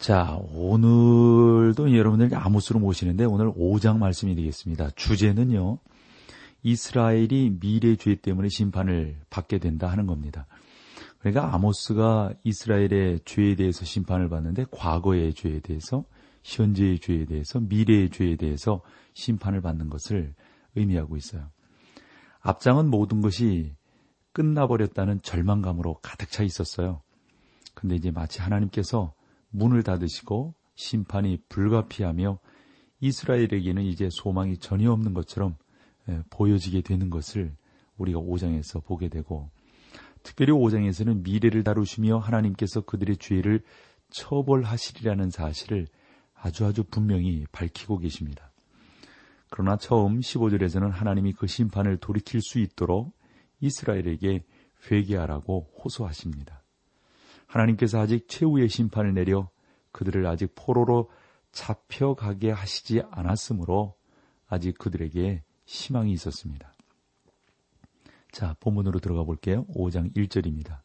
자, 오늘도 여러분들 아모스로 모시는데 오늘 5장 말씀이 되겠습니다. 주제는요, 이스라엘이 미래 죄 때문에 심판을 받게 된다 하는 겁니다. 그러니까 아모스가 이스라엘의 죄에 대해서 심판을 받는데 과거의 죄에 대해서, 현재의 죄에 대해서, 미래의 죄에 대해서 심판을 받는 것을 의미하고 있어요. 앞장은 모든 것이 끝나버렸다는 절망감으로 가득 차 있었어요. 근데 이제 마치 하나님께서 문을 닫으시고 심판이 불가피하며 이스라엘에게는 이제 소망이 전혀 없는 것처럼 예, 보여지게 되는 것을 우리가 5장에서 보게 되고 특별히 5장에서는 미래를 다루시며 하나님께서 그들의 죄를 처벌하시리라는 사실을 아주 아주 분명히 밝히고 계십니다. 그러나 처음 15절에서는 하나님이 그 심판을 돌이킬 수 있도록 이스라엘에게 회개하라고 호소하십니다. 하나님께서 아직 최후의 심판을 내려 그들을 아직 포로로 잡혀가게 하시지 않았으므로 아직 그들에게 희망이 있었습니다. 자, 본문으로 들어가 볼게요. 5장 1절입니다.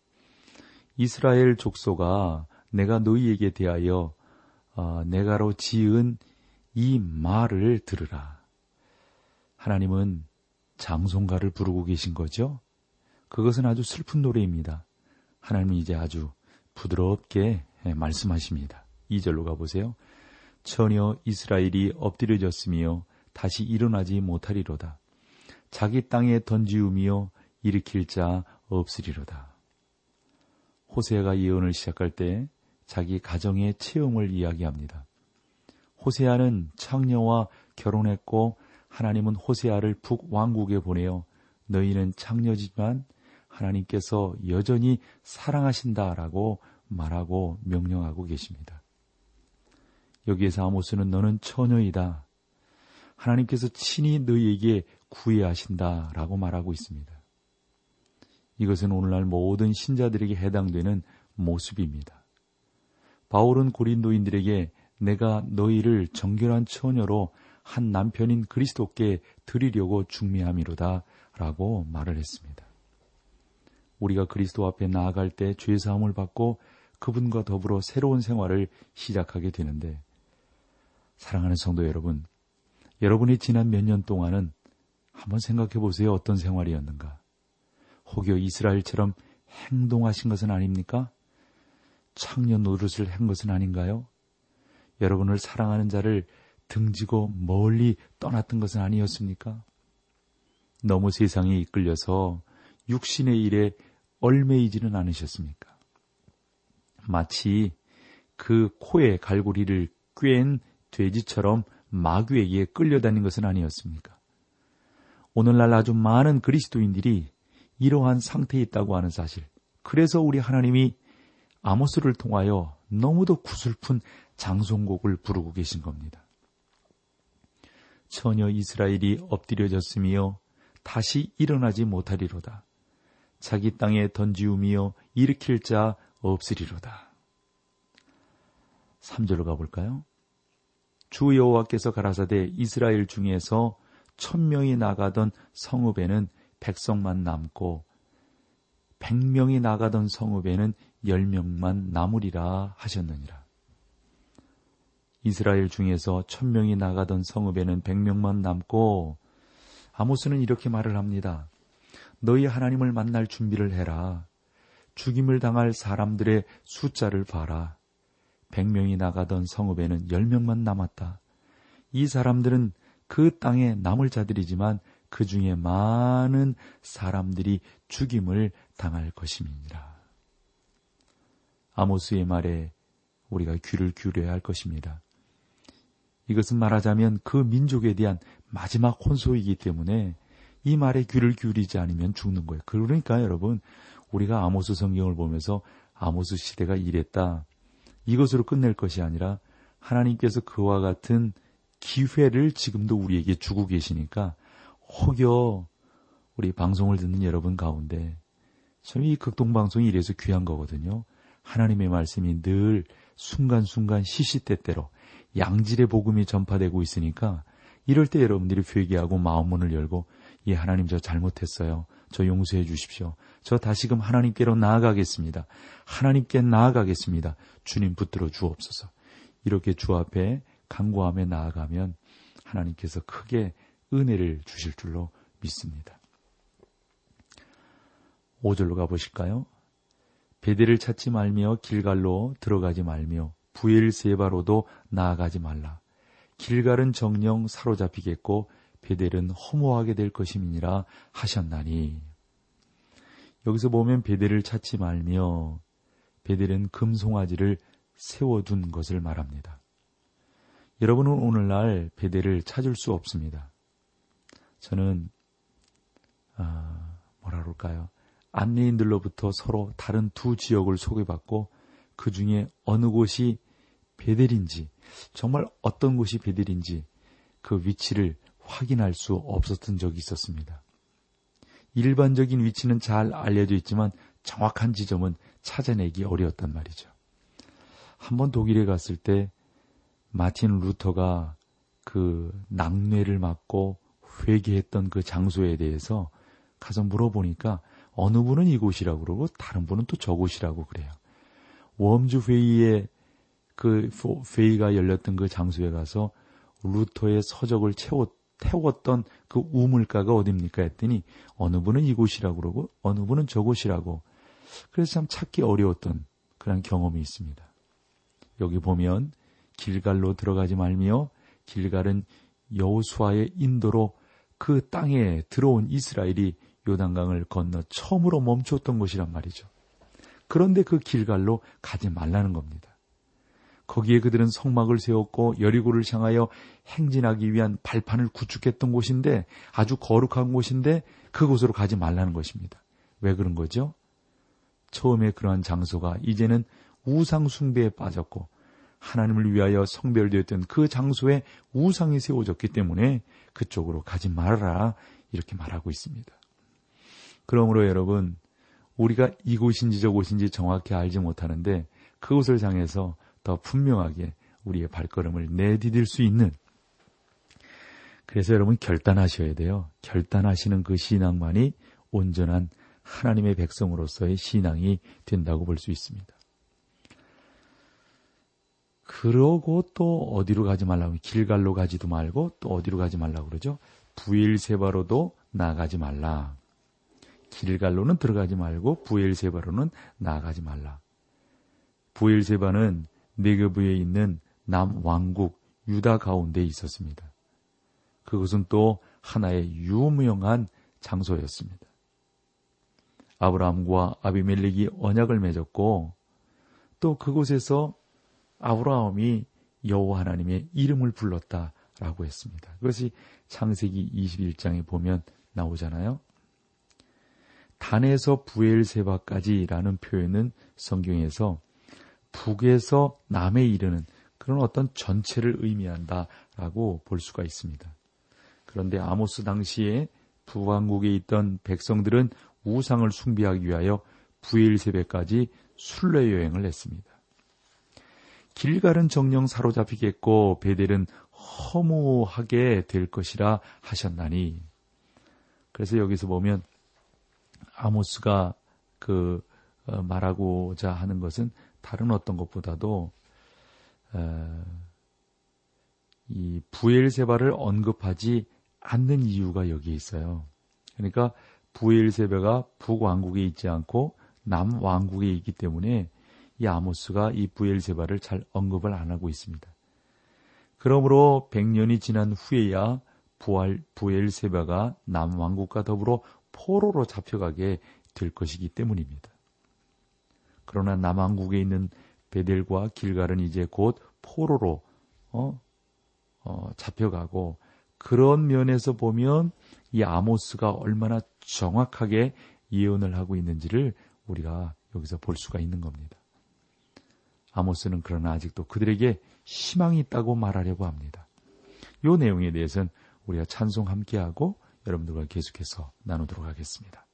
이스라엘 족소가 내가 너희에게 대하여 어, 내가로 지은 이 말을 들으라. 하나님은 장송가를 부르고 계신 거죠. 그것은 아주 슬픈 노래입니다. 하나님은 이제 아주 부드럽게 예, 말씀하십니다. 2절로 가보세요. 전혀 이스라엘이 엎드려졌으며 다시 일어나지 못하리로다. 자기 땅에 던지우며 일으킬 자 없으리로다. 호세아가 예언을 시작할 때 자기 가정의 체험을 이야기합니다. 호세아는 창녀와 결혼했고 하나님은 호세아를 북왕국에 보내어 너희는 창녀지만 하나님께서 여전히 사랑하신다라고 말하고 명령하고 계십니다. 여기에서 아모스는 너는 처녀이다. 하나님께서 친히 너희에게 구애하신다 라고 말하고 있습니다. 이것은 오늘날 모든 신자들에게 해당되는 모습입니다. 바울은 고린도인들에게 내가 너희를 정결한 처녀로 한 남편인 그리스도께 드리려고 중매함이로다 라고 말을 했습니다. 우리가 그리스도 앞에 나아갈 때 죄 사함을 받고 그분과 더불어 새로운 생활을 시작하게 되는데 사랑하는 성도 여러분, 여러분이 지난 몇 년 동안은 한번 생각해 보세요. 어떤 생활이었는가? 혹여 이스라엘처럼 행동하신 것은 아닙니까? 창녀 노릇을 한 것은 아닌가요? 여러분을 사랑하는 자를 등지고 멀리 떠났던 것은 아니었습니까? 너무 세상에 이끌려서 육신의 일에 얼매이지는 않으셨습니까? 마치 그 코에 갈고리를 꿰인 돼지처럼 마귀에게 끌려다닌 것은 아니었습니까? 오늘날 아주 많은 그리스도인들이 이러한 상태에 있다고 하는 사실. 그래서 우리 하나님이 아모스를 통하여 너무도 구슬픈 장송곡을 부르고 계신 겁니다. 처녀 이스라엘이 엎드려졌으며 다시 일어나지 못하리로다. 자기 땅에 던지우며 일으킬 자 없으리로다. 3절로 가볼까요? 주 여호와께서 가라사대 이스라엘 중에서 천명이 나가던 성읍에는 백성만 남고 백명이 나가던 성읍에는 열명만 남으리라 하셨느니라. 이스라엘 중에서 천명이 나가던 성읍에는 백명만 남고 아모스는 이렇게 말을 합니다. 너희 하나님을 만날 준비를 해라. 죽임을 당할 사람들의 숫자를 봐라. 100명이 나가던 성읍에는 10명만 남았다. 이 사람들은 그 땅에 남을 자들이지만 그 중에 많은 사람들이 죽임을 당할 것입니다. 아모스의 말에 우리가 귀를 기울여야 할 것입니다. 이것은 말하자면 그 민족에 대한 마지막 혼소이기 때문에 이 말에 귀를 기울이지 않으면 죽는 거예요. 그러니까 여러분, 우리가 아모스 성경을 보면서 아모스 시대가 이랬다. 이것으로 끝낼 것이 아니라 하나님께서 그와 같은 기회를 지금도 우리에게 주고 계시니까 혹여 우리 방송을 듣는 여러분 가운데 참 이 극동방송이 이래서 귀한 거거든요. 하나님의 말씀이 늘 순간순간 시시때때로 양질의 복음이 전파되고 있으니까 이럴 때 여러분들이 회개하고 마음 문을 열고 예 하나님 저 잘못했어요. 저 용서해 주십시오. 저 다시금 하나님께로 나아가겠습니다. 하나님께 나아가겠습니다. 주님 붙들어 주옵소서. 이렇게 주 앞에 간구하며 나아가면 하나님께서 크게 은혜를 주실 줄로 믿습니다. 5절로 가보실까요? 베델을 찾지 말며 길갈로 들어가지 말며 부엘세바로도 나아가지 말라. 길갈은 정령 사로잡히겠고 베델은 허무하게 될 것임이니라 하셨나니. 여기서 보면 베델을 찾지 말며 베델은 금송아지를 세워둔 것을 말합니다. 여러분은 오늘날 베델을 찾을 수 없습니다. 저는 아, 뭐라 그럴까요? 안내인들로부터 서로 다른 두 지역을 소개받고 그 중에 어느 곳이 베델인지 정말 어떤 곳이 베델인지 그 위치를 확인할 수 없었던 적이 있었습니다. 일반적인 위치는 잘 알려져 있지만 정확한 지점은 찾아내기 어려웠단 말이죠. 한번 독일에 갔을 때 마틴 루터가 그 낙뢰를 맞고 회개했던 그 장소에 대해서 가서 물어보니까 어느 분은 이곳이라고 그러고 다른 분은 또 저곳이라고 그래요. Worms 회의에 그 회의가 열렸던 그 장소에 가서 루터의 서적을 채웠, 태웠던 그 우물가가 어딥니까 했더니 어느 분은 이곳이라고 그러고 어느 분은 저곳이라고 그래서 참 찾기 어려웠던 그런 경험이 있습니다. 여기 보면 길갈로 들어가지 말며 길갈은 여호수아의 인도로 그 땅에 들어온 이스라엘이 요단강을 건너 처음으로 멈췄던 곳이란 말이죠. 그런데 그 길갈로 가지 말라는 겁니다. 거기에 그들은 성막을 세웠고 여리고를 향하여 행진하기 위한 발판을 구축했던 곳인데 아주 거룩한 곳인데 그곳으로 가지 말라는 것입니다. 왜 그런 거죠? 처음에 그러한 장소가 이제는 우상 숭배에 빠졌고 하나님을 위하여 성별되었던 그 장소에 우상이 세워졌기 때문에 그쪽으로 가지 말아라 이렇게 말하고 있습니다. 그러므로 여러분 우리가 이곳인지 저곳인지 정확히 알지 못하는데 그곳을 향해서 더 분명하게 우리의 발걸음을 내디딜 수 있는 그래서 여러분 결단하셔야 돼요. 결단하시는 그 신앙만이 온전한 하나님의 백성으로서의 신앙이 된다고 볼 수 있습니다. 그러고 또 어디로 가지 말라고 길갈로 가지도 말고 또 어디로 가지 말라고 그러죠? 부일세바로도 나가지 말라. 길갈로는 들어가지 말고 부엘세바로는 나가지 말라. 부엘세바는 네게부에 있는 남왕국 유다 가운데 있었습니다. 그것은 또 하나의 유명한 장소였습니다. 아브라함과 아비멜렉이 언약을 맺었고 또 그곳에서 아브라함이 여호와 하나님의 이름을 불렀다라고 했습니다. 그것이 창세기 21장에 보면 나오잖아요. 단에서 부엘세바까지라는 표현은 성경에서 북에서 남에 이르는 그런 어떤 전체를 의미한다라고 볼 수가 있습니다. 그런데 아모스 당시에 북왕국에 있던 백성들은 우상을 숭배하기 위하여 부엘세베까지 순례 여행을 했습니다. 길갈은 정령 사로잡히겠고 베델은 허무하게 될 것이라 하셨나니 그래서 여기서 보면 아모스가 그 어, 말하고자 하는 것은 다른 어떤 것보다도 이 부엘세바를 언급하지 않는 이유가 여기에 있어요. 그러니까 부엘세바가 북왕국에 있지 않고 남왕국에 있기 때문에 이 아모스가 이 부엘세바를 잘 언급을 안 하고 있습니다. 그러므로 100년이 지난 후에야 부알, 부엘세바가 남왕국과 더불어 포로로 잡혀가게 될 것이기 때문입니다. 그러나 남왕국에 있는 베델과 길갈은 이제 곧 포로로 어, 어, 잡혀가고 그런 면에서 보면 이 아모스가 얼마나 정확하게 예언을 하고 있는지를 우리가 여기서 볼 수가 있는 겁니다. 아모스는 그러나 아직도 그들에게 희망이 있다고 말하려고 합니다. 요 내용에 대해서는 우리가 찬송 함께하고 여러분들과 계속해서 나누도록 하겠습니다.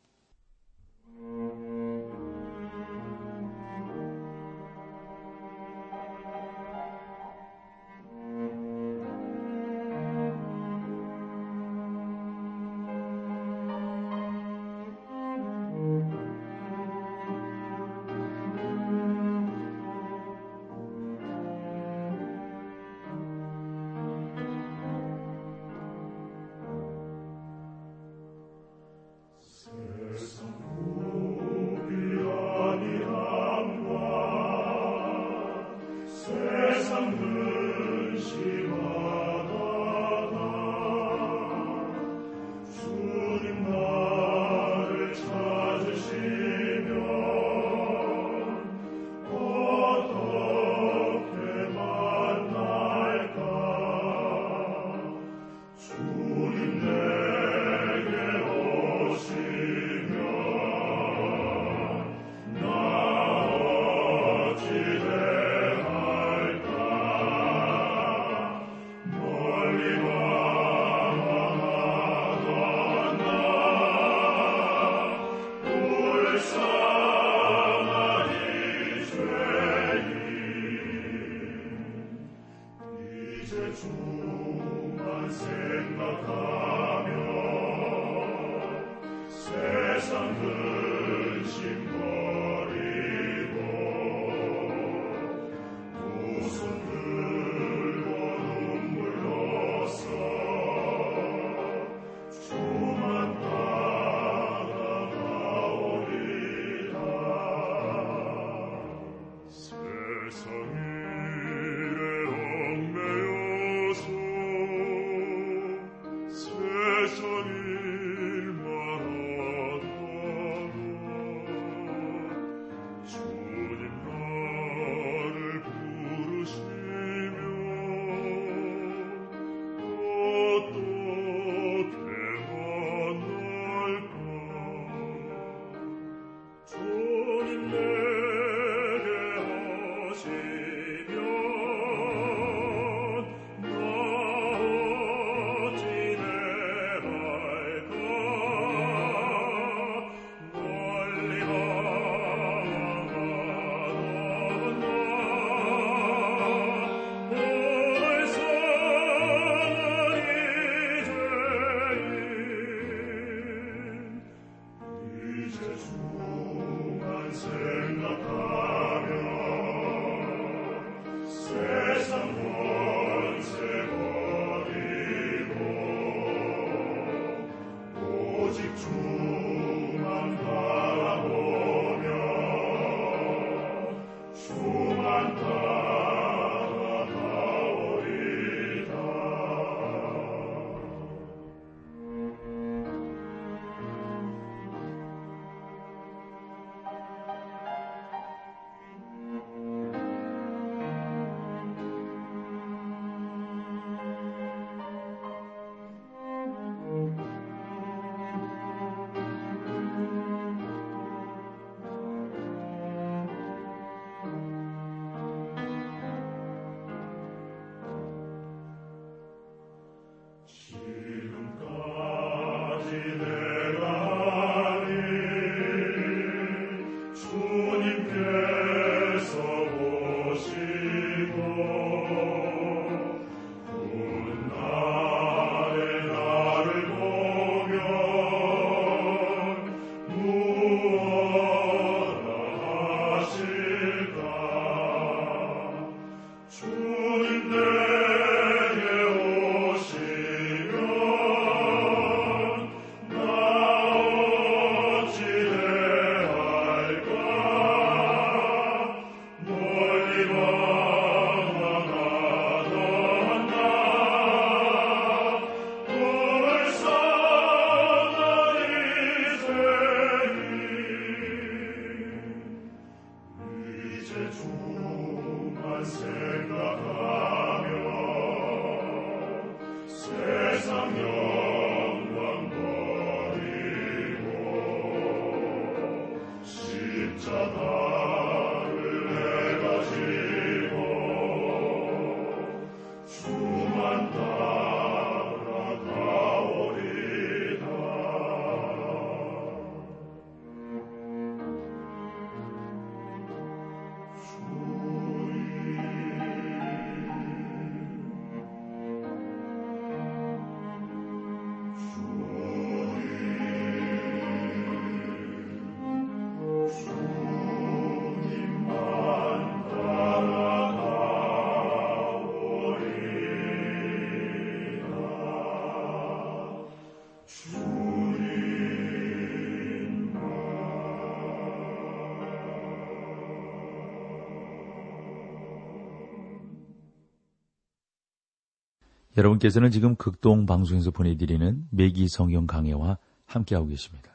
여러분께서는 지금 극동 방송에서 보내드리는 매기 성경 강해와 함께하고 계십니다.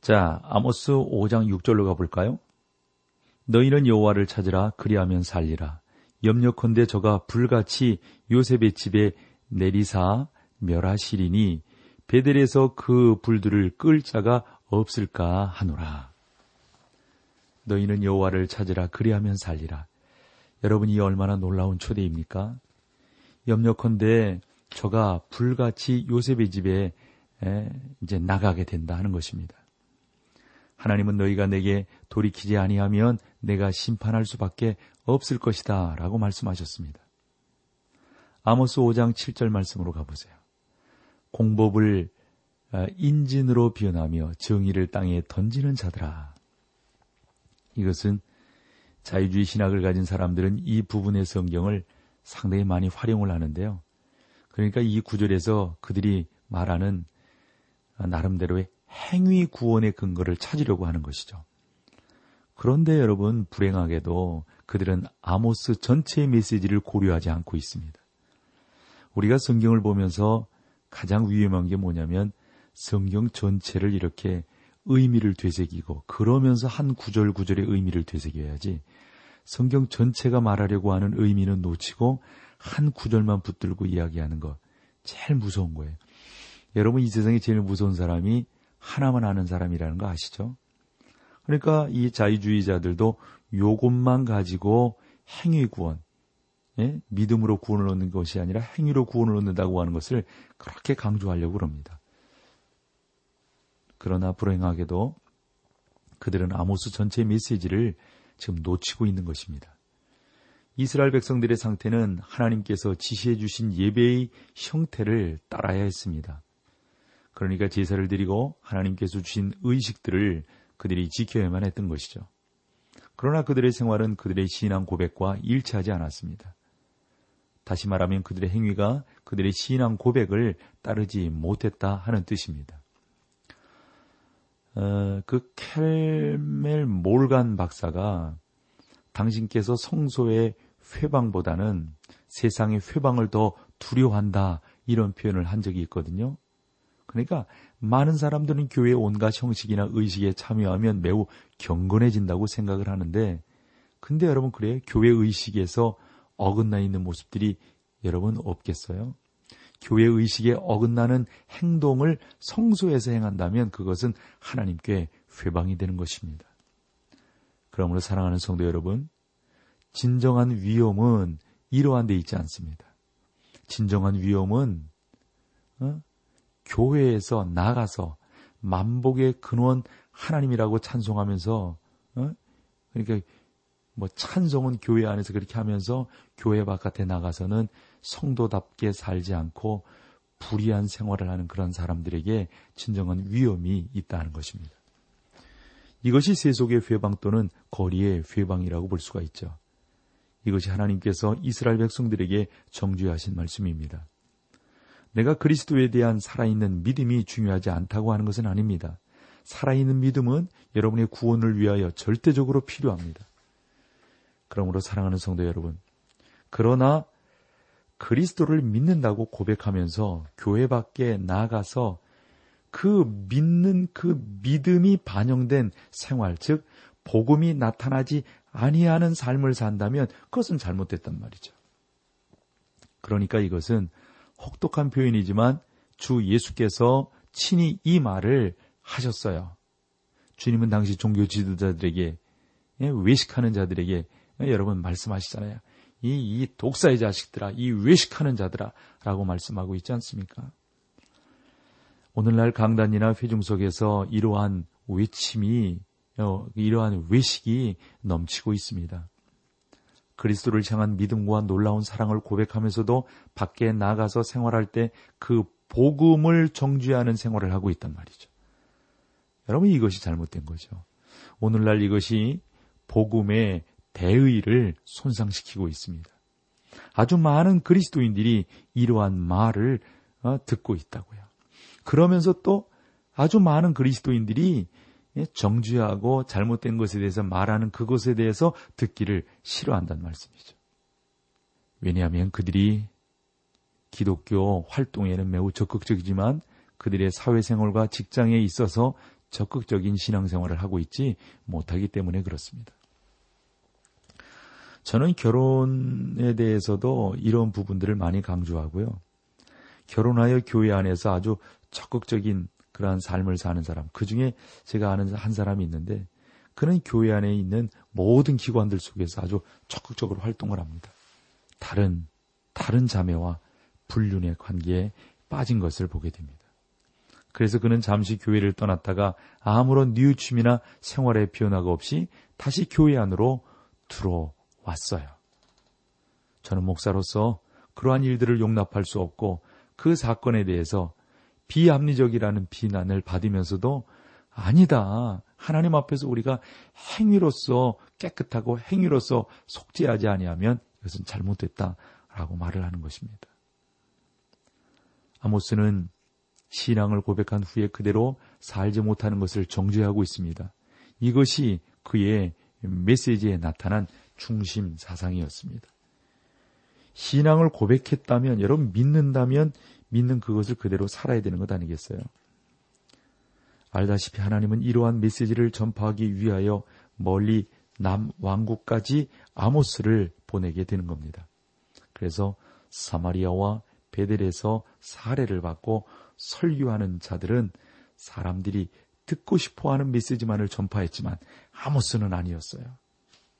자, 아모스 5장 6절로 가볼까요? 너희는 여호와를 찾으라 그리하면 살리라. 염려컨대 저가 불같이 요셉의 집에 내리사 멸하시리니 베델에서 그 불들을 끌 자가 없을까 하노라. 너희는 여호와를 찾으라 그리하면 살리라. 여러분 이 얼마나 놀라운 초대입니까? 염려컨대 저가 불같이 요셉의 집에 이제 나가게 된다 하는 것입니다. 하나님은 너희가 내게 돌이키지 아니하면 내가 심판할 수밖에 없을 것이다 라고 말씀하셨습니다. 아모스 5장 7절 말씀으로 가보세요. 공법을 아, 인진으로 변하며 정의를 땅에 던지는 자들아. 이것은 자유주의 신학을 가진 사람들은 이 부분의 성경을 상당히 많이 활용을 하는데요. 그러니까 이 구절에서 그들이 말하는 나름대로의 행위 구원의 근거를 찾으려고 하는 것이죠. 그런데 여러분, 불행하게도 그들은 아모스 전체의 메시지를 고려하지 않고 있습니다. 우리가 성경을 보면서 가장 위험한 게 뭐냐면 성경 전체를 이렇게 의미를 되새기고 그러면서 한 구절 구절의 의미를 되새겨야지 성경 전체가 말하려고 하는 의미는 놓치고 한 구절만 붙들고 이야기하는 거 제일 무서운 거예요. 여러분 이 세상에 제일 무서운 사람이 하나만 아는 사람이라는 거 아시죠? 그러니까 이 자유주의자들도 요것만 가지고 행위 구원, 예? 믿음으로 구원을 얻는 것이 아니라 행위로 구원을 얻는다고 하는 것을 그렇게 강조하려고 그럽니다. 그러나 불행하게도 그들은 아모스 전체 메시지를 지금 놓치고 있는 것입니다. 이스라엘 백성들의 상태는 하나님께서 지시해 주신 예배의 형태를 따라야 했습니다. 그러니까 제사를 드리고 하나님께서 주신 의식들을 그들이 지켜야만 했던 것이죠. 그러나 그들의 생활은 그들의 신앙 고백과 일치하지 않았습니다. 다시 말하면 그들의 행위가 그들의 신앙 고백을 따르지 못했다 하는 뜻입니다. 어, 그 켈멜 몰간 박사가 당신께서 성소의 회방보다는 세상의 회방을 더 두려워한다 이런 표현을 한 적이 있거든요. 그러니까 많은 사람들은 교회 온갖 형식이나 의식에 참여하면 매우 경건해진다고 생각을 하는데 근데 여러분 그래 교회 의식에서 어긋나 있는 모습들이 여러분 없겠어요? 교회 의식에 어긋나는 행동을 성소에서 행한다면 그것은 하나님께 회방이 되는 것입니다. 그러므로 사랑하는 성도 여러분, 진정한 위험은 이러한 데 있지 않습니다. 진정한 위험은 어? 교회에서 나가서 만복의 근원 하나님이라고 찬송하면서 어? 그러니까 뭐 찬송은 교회 안에서 그렇게 하면서 교회 바깥에 나가서는 성도답게 살지 않고 불의한 생활을 하는 그런 사람들에게 진정한 위험이 있다는 것입니다. 이것이 세속의 회방 또는 거리의 회방이라고 볼 수가 있죠. 이것이 하나님께서 이스라엘 백성들에게 정죄하신 말씀입니다. 내가 그리스도에 대한 살아있는 믿음이 중요하지 않다고 하는 것은 아닙니다. 살아있는 믿음은 여러분의 구원을 위하여 절대적으로 필요합니다. 그러므로 사랑하는 성도 여러분, 그러나 그리스도를 믿는다고 고백하면서 교회 밖에 나가서 그 믿는 그 믿음이 반영된 생활, 즉 복음이 나타나지 아니하는 삶을 산다면 그것은 잘못됐단 말이죠. 그러니까 이것은 혹독한 표현이지만 주 예수께서 친히 이 말을 하셨어요. 주님은 당시 종교 지도자들에게 예, 외식하는 자들에게 예, 여러분 말씀하시잖아요. 이, 이 독사의 자식들아, 이 외식하는 자들아, 라고 말씀하고 있지 않습니까? 오늘날 강단이나 회중 속에서 이러한 외침이, 어, 이러한 외식이 넘치고 있습니다. 그리스도를 향한 믿음과 놀라운 사랑을 고백하면서도 밖에 나가서 생활할 때 그 복음을 정죄하는 생활을 하고 있단 말이죠. 여러분 이것이 잘못된 거죠. 오늘날 이것이 복음의 대의를 손상시키고 있습니다. 아주 많은 그리스도인들이 이러한 말을 어, 듣고 있다고요. 그러면서 또 아주 많은 그리스도인들이 예, 정죄하고 잘못된 것에 대해서 말하는 그것에 대해서 듣기를 싫어한다는 말씀이죠. 왜냐하면 그들이 기독교 활동에는 매우 적극적이지만 그들의 사회생활과 직장에 있어서 적극적인 신앙생활을 하고 있지 못하기 때문에 그렇습니다. 저는 결혼에 대해서도 이런 부분들을 많이 강조하고요. 결혼하여 교회 안에서 아주 적극적인 그러한 삶을 사는 사람, 그 중에 제가 아는 한 사람이 있는데, 그는 교회 안에 있는 모든 기관들 속에서 아주 적극적으로 활동을 합니다. 다른, 다른 자매와 불륜의 관계에 빠진 것을 보게 됩니다. 그래서 그는 잠시 교회를 떠났다가 아무런 뉘우침이나 생활의 변화가 없이 다시 교회 안으로 들어 왔어요. 저는 목사로서 그러한 일들을 용납할 수 없고 그 사건에 대해서 비합리적이라는 비난을 받으면서도 아니다. 하나님 앞에서 우리가 행위로서 깨끗하고 행위로서 속죄하지 아니하면 이것은 잘못됐다라고 말을 하는 것입니다. 아모스는 신앙을 고백한 후에 그대로 살지 못하는 것을 정죄하고 있습니다. 이것이 그의 메시지에 나타난 중심 사상이었습니다. 신앙을 고백했다면, 여러분 믿는다면 믿는 그것을 그대로 살아야 되는 것 아니겠어요? 알다시피 하나님은 이러한 메시지를 전파하기 위하여 멀리 남왕국까지 아모스를 보내게 되는 겁니다. 그래서 사마리아와 베델에서 사례를 받고 설교하는 자들은 사람들이 듣고 싶어 하는 메시지만을 전파했지만 아모스는 아니었어요.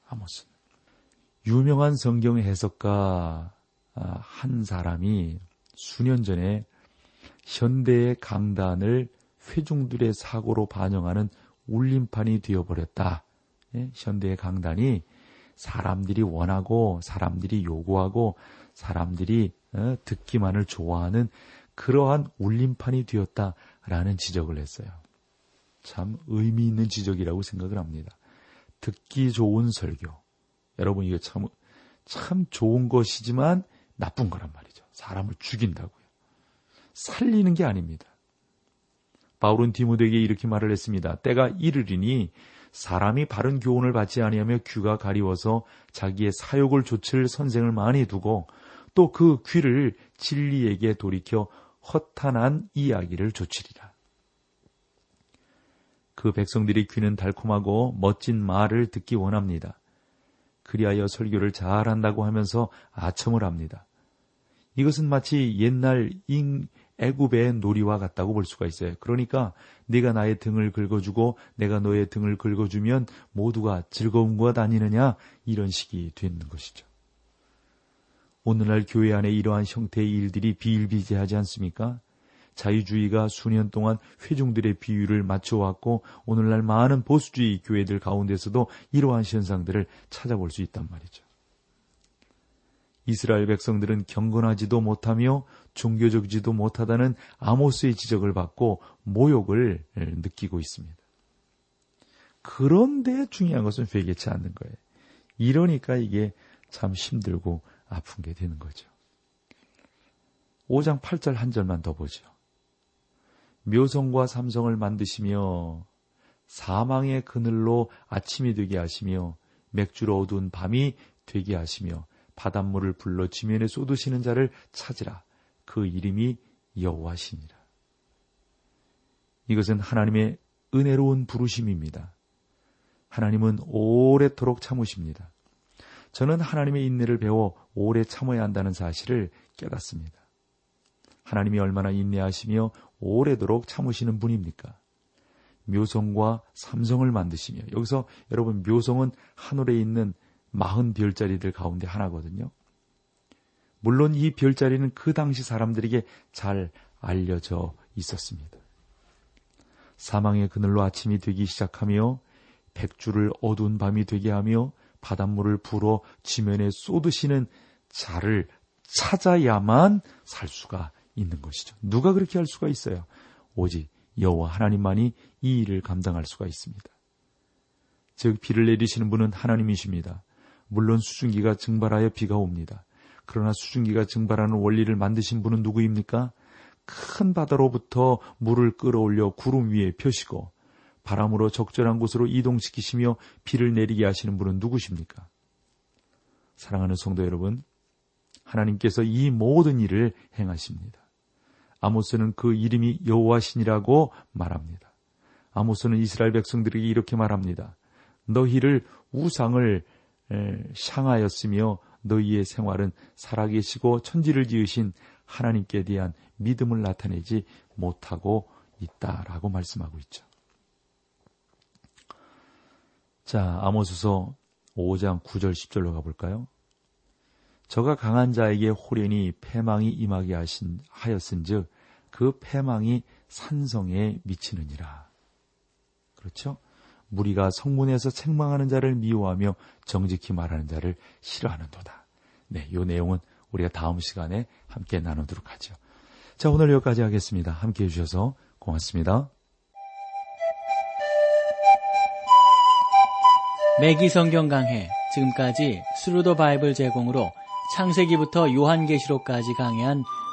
아모스는. 유명한 성경 해석가 아, 한 사람이 수년 전에 현대의 강단을 회중들의 사고로 반영하는 울림판이 되어버렸다. 예? 현대의 강단이 사람들이 원하고 사람들이 요구하고 사람들이 어, 듣기만을 좋아하는 그러한 울림판이 되었다라는 지적을 했어요. 참 의미 있는 지적이라고 생각을 합니다. 듣기 좋은 설교. 여러분 이게 참, 참 좋은 것이지만 나쁜 거란 말이죠. 사람을 죽인다고요. 살리는 게 아닙니다. 바울은 디모데에게 이렇게 말을 했습니다. 때가 이르리니 사람이 바른 교훈을 받지 아니하며 귀가 가리워서 자기의 사욕을 좇을 선생을 많이 두고 또 그 귀를 진리에게 돌이켜 허탄한 이야기를 조치리라. 그 백성들이 귀는 달콤하고 멋진 말을 듣기 원합니다. 그리하여 설교를 잘한다고 하면서 아첨을 합니다. 이것은 마치 옛날 잉 애굽의 놀이와 같다고 볼 수가 있어요. 그러니까 네가 나의 등을 긁어주고 내가 너의 등을 긁어주면 모두가 즐거운 것 아니느냐 이런 식이 되는 것이죠. 오늘날 교회 안에 이러한 형태의 일들이 비일비재하지 않습니까? 자유주의가 수년 동안 회중들의 비율을 맞춰왔고 오늘날 많은 보수주의 교회들 가운데서도 이러한 현상들을 찾아볼 수 있단 말이죠. 이스라엘 백성들은 경건하지도 못하며 종교적이지도 못하다는 아모스의 지적을 받고 모욕을 느끼고 있습니다. 그런데 중요한 것은 회개치 않는 거예요. 이러니까 이게 참 힘들고 아픈 게 되는 거죠. 5장 8절 한 절만 더 보죠. 묘성과 삼성을 만드시며 사망의 그늘로 아침이 되게 하시며 맥주로 어두운 밤이 되게 하시며 바닷물을 불러 지면에 쏟으시는 자를 찾으라. 그 이름이 여호와시니라. 이것은 하나님의 은혜로운 부르심입니다. 하나님은 오래도록 참으십니다. 저는 하나님의 인내를 배워 오래 참아야 한다는 사실을 깨닫습니다. 하나님이 얼마나 인내하시며 오래도록 참으시는 분입니까? 묘성과 삼성을 만드시며 여기서 여러분 묘성은 하늘에 있는 마흔 별자리들 가운데 하나거든요. 물론 이 별자리는 그 당시 사람들에게 잘 알려져 있었습니다. 사망의 그늘로 아침이 되기 시작하며 백주를 어두운 밤이 되게 하며 바닷물을 불어 지면에 쏟으시는 자를 찾아야만 살 수가 있는 것이죠. 누가 그렇게 할 수가 있어요? 오직 여호와 하나님만이 이 일을 감당할 수가 있습니다. 즉 비를 내리시는 분은 하나님이십니다. 물론 수증기가 증발하여 비가 옵니다. 그러나 수증기가 증발하는 원리를 만드신 분은 누구입니까? 큰 바다로부터 물을 끌어올려 구름 위에 펴시고 바람으로 적절한 곳으로 이동시키시며 비를 내리게 하시는 분은 누구십니까? 사랑하는 성도 여러분, 하나님께서 이 모든 일을 행하십니다. 아모스는 그 이름이 여호와신이라고 말합니다. 아모스는 이스라엘 백성들에게 이렇게 말합니다. 너희를 우상을 향하였으며 너희의 생활은 살아계시고 천지를 지으신 하나님께 대한 믿음을 나타내지 못하고 있다라고 말씀하고 있죠. 자, 아모스서 5장 9절 10절로 가볼까요? 저가 강한 자에게 호련히 패망이 임하게 하신 하였은즉 그 패망이 산성에 미치느니라. 그렇죠? 무리가 성문에서 책망하는 자를 미워하며 정직히 말하는 자를 싫어하는도다. 네, 이 내용은 우리가 다음 시간에 함께 나누도록 하죠. 자, 오늘 여기까지 하겠습니다. 함께 해주셔서 고맙습니다. 매기 성경 강해 지금까지 Thru the Bible 제공으로 창세기부터 요한계시록까지 강해한